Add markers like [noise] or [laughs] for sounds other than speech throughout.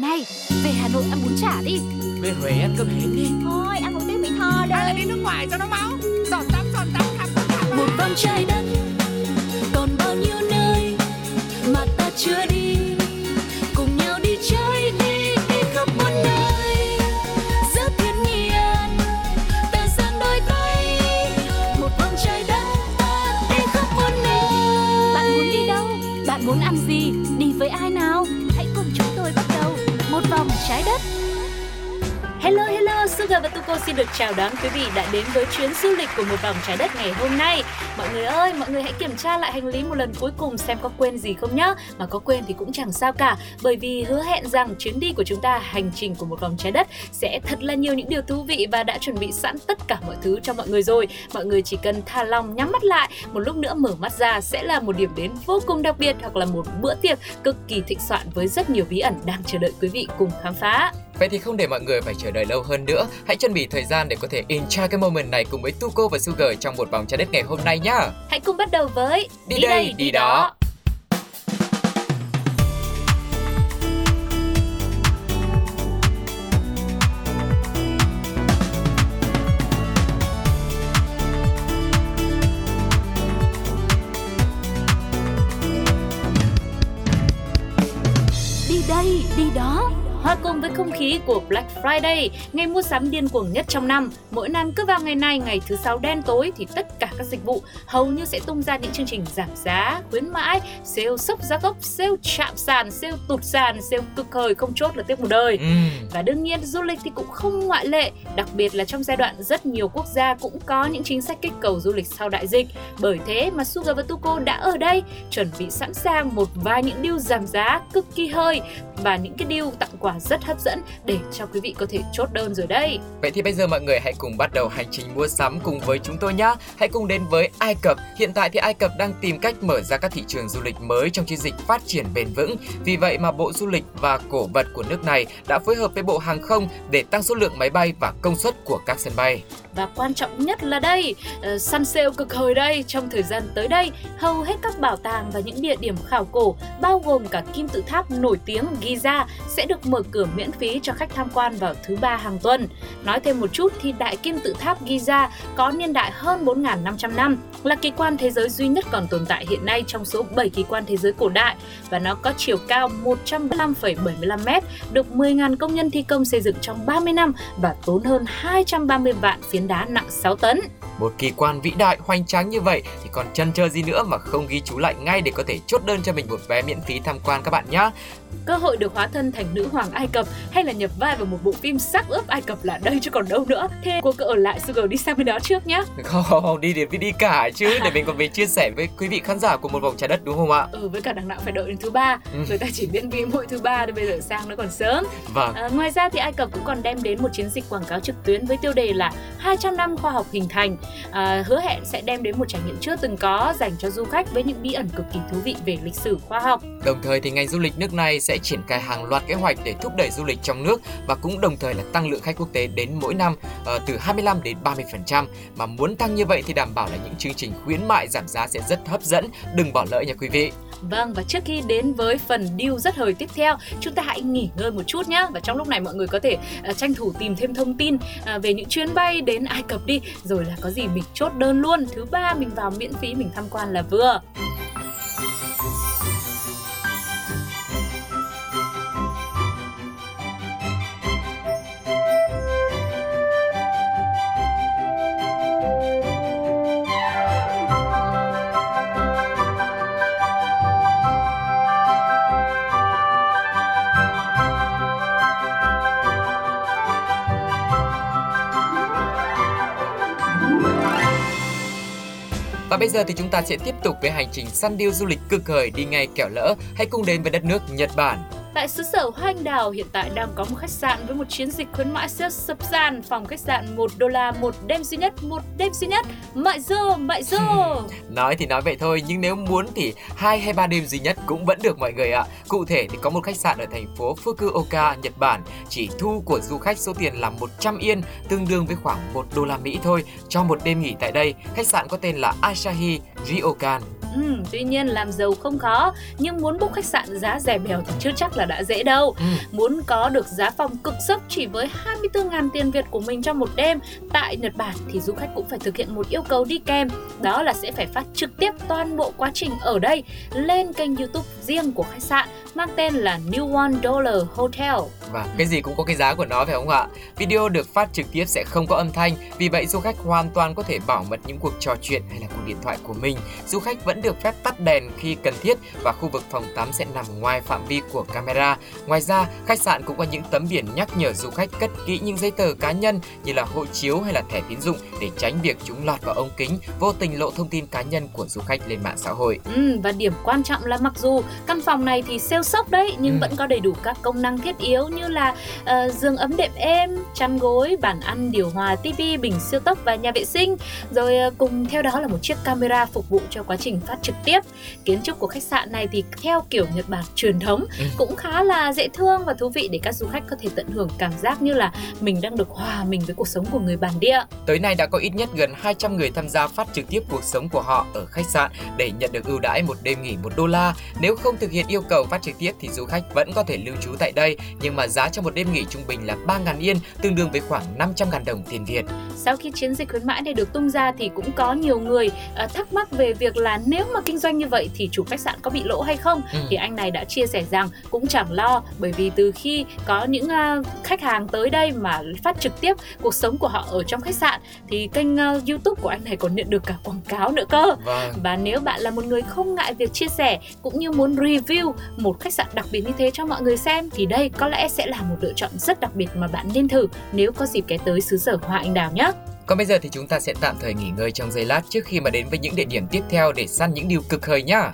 Này, về Hà Nội ăn bún chả đi. Về Huế ăn cơm hến đi. Thôi ăn một tiếng Mỹ Tho Hay là đi đi nước ngoài cho nó máu. Giọt tắm giọt tắm khắp tất cả một vòng trái đất còn bao nhiêu nơi mà ta chưa đi. Cùng nhau đi chơi đi đi khắp muôn nơi. Giữa thiên nhiên ta dang đôi tay. Một vòng trái đất ta đi khắp muôn nơi. Bạn muốn đi đâu? Bạn muốn ăn gì? Đi với ai nào? Một vòng trái đất Hello hello, Sugar và Tuko xin được chào đón quý vị đã đến với chuyến du lịch của một vòng trái đất ngày hôm nay. Mọi người ơi, mọi người hãy kiểm tra lại hành lý một lần cuối cùng xem có quên gì không nhé. Mà có quên thì cũng chẳng sao cả, bởi vì hứa hẹn rằng chuyến đi của chúng ta, hành trình của một vòng trái đất sẽ thật là nhiều những điều thú vị và đã chuẩn bị sẵn tất cả mọi thứ cho mọi người rồi. Mọi người chỉ cần thả lòng nhắm mắt lại, một lúc nữa mở mắt ra sẽ là một điểm đến vô cùng đặc biệt hoặc là một bữa tiệc cực kỳ thịnh soạn với rất nhiều bí ẩn đang chờ đợi quý vị cùng khám phá. Vậy thì không để mọi người phải chờ đợi lâu hơn nữa Hãy chuẩn bị thời gian để có thể enjoy cái moment này cùng với Tuko và Sugar trong một vòng trái đất ngày hôm nay nhá. Hãy cùng bắt đầu với Đi đây, đi đó. Đi đây, đi đó Hòa cùng với không khí của Black Friday, ngày mua sắm điên cuồng nhất trong năm. Mỗi năm cứ vào ngày này, ngày thứ sáu đen tối thì tất các dịch vụ hầu như sẽ tung ra những chương trình giảm giá, khuyến mãi, sale sốc giá gốc, sale chạm sàn, sale tụt sàn, sale cực hời không chốt là tiếc một đời. Ừm, Và đương nhiên du lịch thì cũng không ngoại lệ, đặc biệt là trong giai đoạn rất nhiều quốc gia cũng có những chính sách kích cầu du lịch sau đại dịch. Bởi thế mà Sugar và Tuko đã ở đây, chuẩn bị sẵn sàng một vài những deal giảm giá cực kỳ hơi và những cái deal tặng quà rất hấp dẫn để cho quý vị có thể chốt đơn rồi đây. Vậy thì bây giờ mọi người hãy cùng bắt đầu hành trình mua sắm cùng với chúng tôi nhé. Hãy cùng đến với Ai Cập. Hiện tại thì Ai Cập đang tìm cách mở ra các thị trường du lịch mới trong chiến dịch phát triển bền vững. Vì vậy mà Bộ Du lịch và cổ vật của nước này đã phối hợp với Bộ Hàng không để tăng số lượng máy bay và công suất của các sân bay. Và quan trọng nhất là đây, uh, săn sale cực hời đây, trong thời gian tới đây, hầu hết các bảo tàng và những địa điểm khảo cổ, bao gồm cả kim tự tháp nổi tiếng Giza, sẽ được mở cửa miễn phí cho khách tham quan vào thứ ba hàng tuần. Nói thêm một chút thì đại kim tự tháp Giza có niên đại hơn 4.500 năm, là kỳ quan thế giới duy nhất còn tồn tại hiện nay trong số 7 kỳ quan thế giới cổ đại và nó có chiều cao 105,75m, được 10.000 công nhân thi công xây dựng trong 30 năm và tốn hơn 230 vạn phiến đá nặng 6 tấn. Một kỳ quan vĩ đại hoành tráng như vậy thì còn chần chờ gì nữa mà không ghi chú lại ngay để có thể chốt đơn cho mình một vé miễn phí tham quan các bạn nhé. Cơ hội được hóa thân thành nữ hoàng Ai Cập hay là nhập vai vào một bộ phim sắc ướp Ai Cập là đây chứ còn đâu nữa. Thế cô cứ ở lại Sugar đi sang bên đó trước nhé. Không, đi để đi cả chứ để mình còn về chia sẻ với quý vị khán giả của một vòng trái đất đúng không ạ? Ừ, với cả đằng nào phải đợi đến thứ ba. Ừ. Người ta chỉ miễn phí mỗi thứ ba thôi bây giờ sang nó còn sớm. Vâng. À, ngoài ra thì Ai Cập cũng còn đem đến một chiến dịch quảng cáo trực tuyến với tiêu đề là 200 năm khoa học hình thành. À, hứa hẹn sẽ đem đến một trải nghiệm chưa từng có dành cho du khách với những bí ẩn cực kỳ thú vị về lịch sử khoa học. Đồng thời thì ngành du lịch nước này sẽ triển khai hàng loạt kế hoạch để thúc đẩy du lịch trong nước và cũng đồng thời là tăng lượng khách quốc tế đến mỗi năm ờ, từ 25 đến 30%. Mà muốn tăng như vậy thì đảm bảo là những chương trình khuyến mại giảm giá sẽ rất hấp dẫn, đừng bỏ lỡ nha quý vị. Vâng và trước khi đến với phần deal rất hời tiếp theo, chúng ta hãy nghỉ ngơi một chút nhé. Và trong lúc này mọi người có thể uh, tranh thủ tìm thêm thông tin uh, về những chuyến bay đến Ai Cập đi, rồi là có gì mình chốt đơn luôn. Thứ ba, mình vào miễn phí, mình tham quan là vừa. Bây giờ thì chúng ta sẽ tiếp tục với hành trình săn điêu du lịch cực khởi đi ngay kẻo lỡ. Hãy cùng đến với đất nước Nhật Bản. Tại xứ sở Hoa Anh Đào hiện tại đang có một khách sạn với một chiến dịch khuyến mãi siêu sập sàn phòng khách sạn 1 đô la một đêm duy nhất, một đêm duy nhất. Mại dô, mại dô. [laughs] Nói thì nói vậy thôi, nhưng nếu muốn thì hai hay ba đêm duy nhất cũng vẫn được mọi người ạ. Cụ thể thì có một khách sạn ở thành phố Fukuoka, Nhật Bản chỉ thu của du khách số tiền là 100 yên, tương đương với khoảng 1 đô la Mỹ thôi cho một đêm nghỉ tại đây. Khách sạn có tên là Asahi Ryokan. Ừ, tuy nhiên làm giàu không khó nhưng muốn book khách sạn giá rẻ bèo thì chưa chắc là đã dễ đâu. Ừ. Muốn có được giá phòng cực sấp chỉ với 24.000 tiền Việt của mình trong một đêm tại Nhật Bản thì du khách cũng phải thực hiện một yêu cầu đi kèm, đó là sẽ phải phát trực tiếp toàn bộ quá trình ở đây lên kênh YouTube riêng của khách sạn mang tên là New One Dollar Hotel. Và cái gì cũng có cái giá của nó phải không ạ? Video được phát trực tiếp sẽ không có âm thanh, vì vậy du khách hoàn toàn có thể bảo mật những cuộc trò chuyện hay là cuộc điện thoại của mình. Du khách vẫn được phép tắt đèn khi cần thiết và khu vực phòng tắm sẽ nằm ngoài phạm vi của camera. Ngoài ra, khách sạn cũng có những tấm biển nhắc nhở du khách cất kỹ những giấy tờ cá nhân như là hộ chiếu hay là thẻ tín dụng để tránh việc chúng lọt vào ống kính, vô tình lộ thông tin cá nhân của du khách lên mạng xã hội. Ừ, và điểm quan trọng là mặc dù căn phòng này thì sale sốc đấy nhưng Ừ. vẫn có đầy đủ các công năng thiết yếu như là ờ, giường ấm đệm êm, chăn gối, bàn ăn, điều hòa, tivi, bình siêu tốc và nhà vệ sinh. Rồi ờ, cùng theo đó là một chiếc camera phục vụ cho quá trình phát trực tiếp. Kiến trúc của khách sạn này thì theo kiểu Nhật Bản truyền thống Ừ. cũng khá là dễ thương và thú vị để các du khách có thể tận hưởng cảm giác như là mình đang được hòa mình với cuộc sống của người bản địa. Tới nay đã có ít nhất gần 200 người tham gia phát trực tiếp cuộc sống của họ ở khách sạn để nhận được ưu đãi một đêm nghỉ 1 đô la. Nếu không thực hiện yêu cầu phát trực tiếp thì du khách vẫn có thể lưu trú tại đây, nhưng mà giá cho một đêm nghỉ trung bình là 3.000 yên, tương đương với khoảng 500.000 đồng tiền Việt. Sau khi chiến dịch khuyến mãi này được tung ra thì cũng có nhiều người ờ, thắc mắc về việc là nếu mà kinh doanh như vậy thì chủ khách sạn có bị lỗ hay không? Ừ. Thì anh này đã chia sẻ rằng cũng chẳng lo bởi vì từ khi có những ờ, khách hàng tới đây mà phát trực tiếp cuộc sống của họ ở trong khách sạn thì kênh ờ, YouTube của anh này còn nhận được cả quảng cáo nữa cơ. Vâng. Và nếu bạn là một người không ngại việc chia sẻ cũng như muốn review một khách sạn đặc biệt như thế cho mọi người xem, thì đây có lẽ sẽ là một lựa chọn rất đặc biệt mà bạn nên thử nếu có dịp ghé tới xứ sở hoa anh đào nhé. Còn bây giờ thì chúng ta sẽ tạm thời nghỉ ngơi trong giây lát trước khi mà đến với những địa điểm tiếp theo để săn những điều cực hời nhá.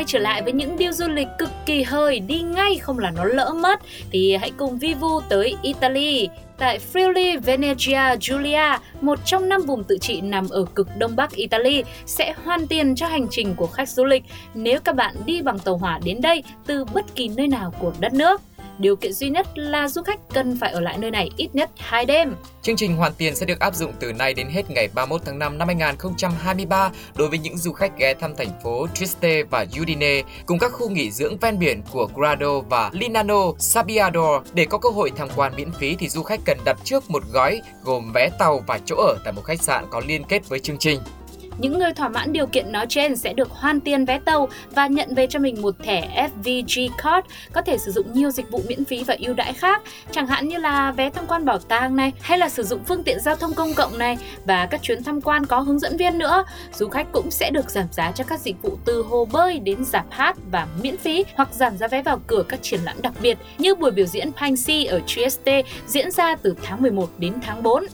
Quay trở lại với những điêu du lịch cực kỳ hời, đi ngay không là nó lỡ mất thì hãy cùng Vivu tới Italy. Tại Friuli Venezia Giulia, một trong năm vùng tự trị nằm ở cực đông bắc Italy, sẽ hoàn tiền cho hành trình của khách du lịch nếu các bạn đi bằng tàu hỏa đến đây từ bất kỳ nơi nào của đất nước. Điều kiện duy nhất là du khách cần phải ở lại nơi này ít nhất 2 đêm. Chương trình hoàn tiền sẽ được áp dụng từ nay đến hết ngày 31 tháng 5 năm 2023 đối với những du khách ghé thăm thành phố Trieste và Udine cùng các khu nghỉ dưỡng ven biển của Grado và Linano Sabbiador. Để có cơ hội tham quan miễn phí thì du khách cần đặt trước một gói gồm vé tàu và chỗ ở tại một khách sạn có liên kết với chương trình. Những người thỏa mãn điều kiện nói trên sẽ được hoàn tiền vé tàu và nhận về cho mình một thẻ FVG Card có thể sử dụng nhiều dịch vụ miễn phí và ưu đãi khác, chẳng hạn như là vé tham quan bảo tàng này hay là sử dụng phương tiện giao thông công cộng này và các chuyến tham quan có hướng dẫn viên nữa. Du khách cũng sẽ được giảm giá cho các dịch vụ từ hồ bơi đến dạp hát và miễn phí hoặc giảm giá vé vào cửa các triển lãm đặc biệt như buổi biểu diễn Pansy ở Trieste diễn ra từ tháng 11 đến tháng 4.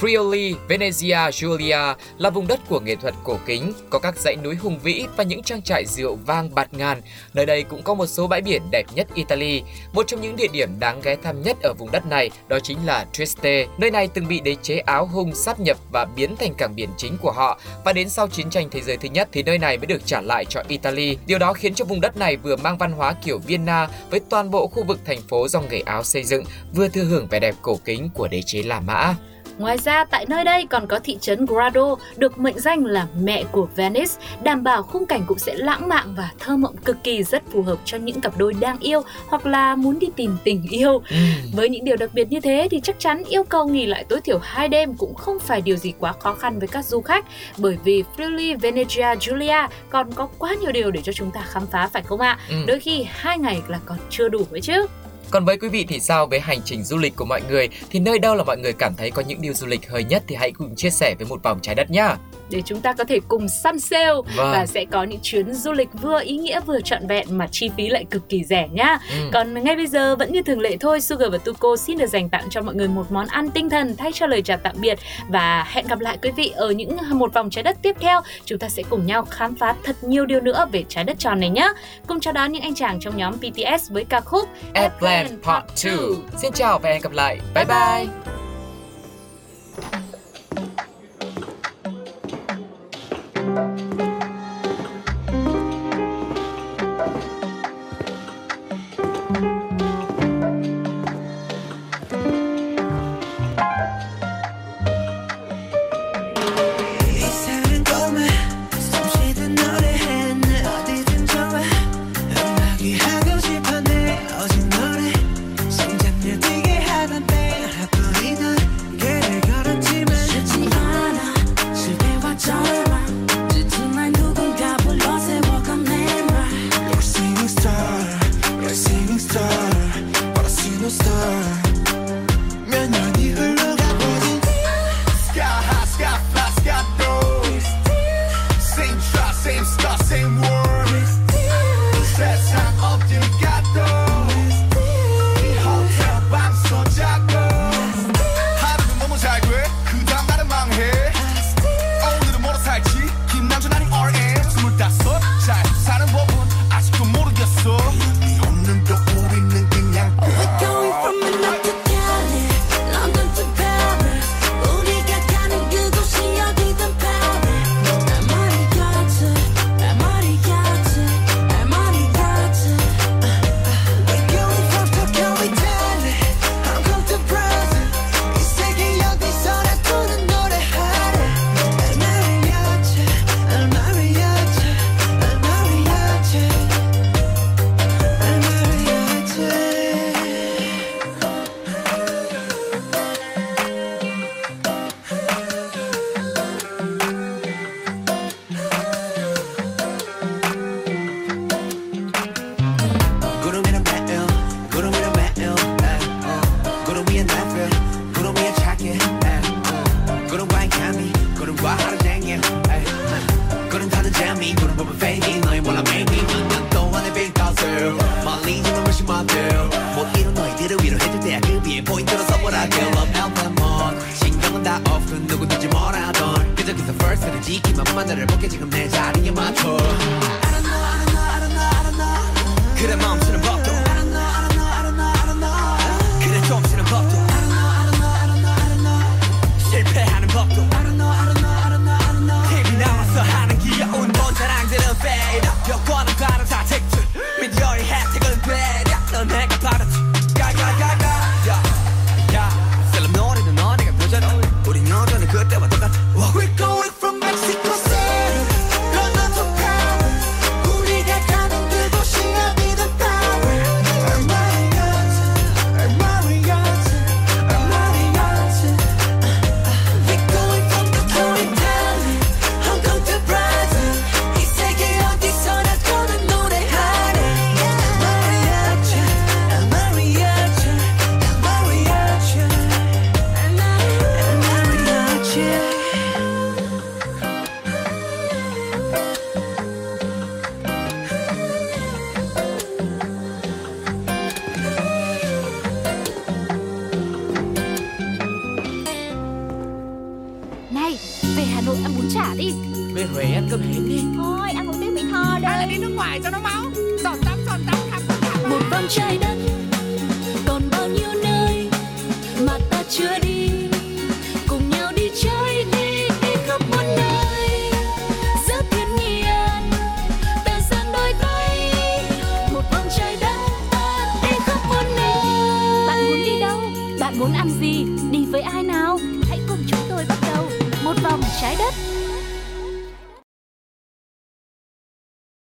Friuli, Venezia, Giulia là vùng đất của nghệ thuật cổ kính, có các dãy núi hùng vĩ và những trang trại rượu vang bạt ngàn. Nơi đây cũng có một số bãi biển đẹp nhất Italy. Một trong những địa điểm đáng ghé thăm nhất ở vùng đất này đó chính là Trieste. Nơi này từng bị đế chế Áo Hung sáp nhập và biến thành cảng biển chính của họ. Và đến sau chiến tranh thế giới thứ nhất thì nơi này mới được trả lại cho Italy. Điều đó khiến cho vùng đất này vừa mang văn hóa kiểu Vienna với toàn bộ khu vực thành phố do người Áo xây dựng, vừa thừa hưởng vẻ đẹp cổ kính của đế chế La Mã. Ngoài ra, tại nơi đây còn có thị trấn Grado được mệnh danh là mẹ của Venice, đảm bảo khung cảnh cũng sẽ lãng mạn và thơ mộng cực kỳ rất phù hợp cho những cặp đôi đang yêu hoặc là muốn đi tìm tình yêu. Với những điều đặc biệt như thế thì chắc chắn yêu cầu nghỉ lại tối thiểu 2 đêm cũng không phải điều gì quá khó khăn với các du khách bởi vì Friuli Venezia Giulia còn có quá nhiều điều để cho chúng ta khám phá phải không ạ? Ừ. Đôi khi hai ngày là còn chưa đủ ấy chứ. Còn với quý vị thì sao với hành trình du lịch của mọi người thì nơi đâu là mọi người cảm thấy có những điều du lịch hơi nhất thì hãy cùng chia sẻ với một vòng trái đất nhá để chúng ta có thể cùng săn sale vâng. và sẽ có những chuyến du lịch vừa ý nghĩa vừa trọn vẹn mà chi phí lại cực kỳ rẻ nhá. Ừ. Còn ngay bây giờ vẫn như thường lệ thôi, Sugar và Tuko xin được dành tặng cho mọi người một món ăn tinh thần thay cho lời chào tạm biệt và hẹn gặp lại quý vị ở những một vòng trái đất tiếp theo. Chúng ta sẽ cùng nhau khám phá thật nhiều điều nữa về trái đất tròn này nhé. Cùng chào đón những anh chàng trong nhóm BTS với ca khúc Airplane Part 2. Xin chào và hẹn gặp lại. Bye bye. bye. trái đất.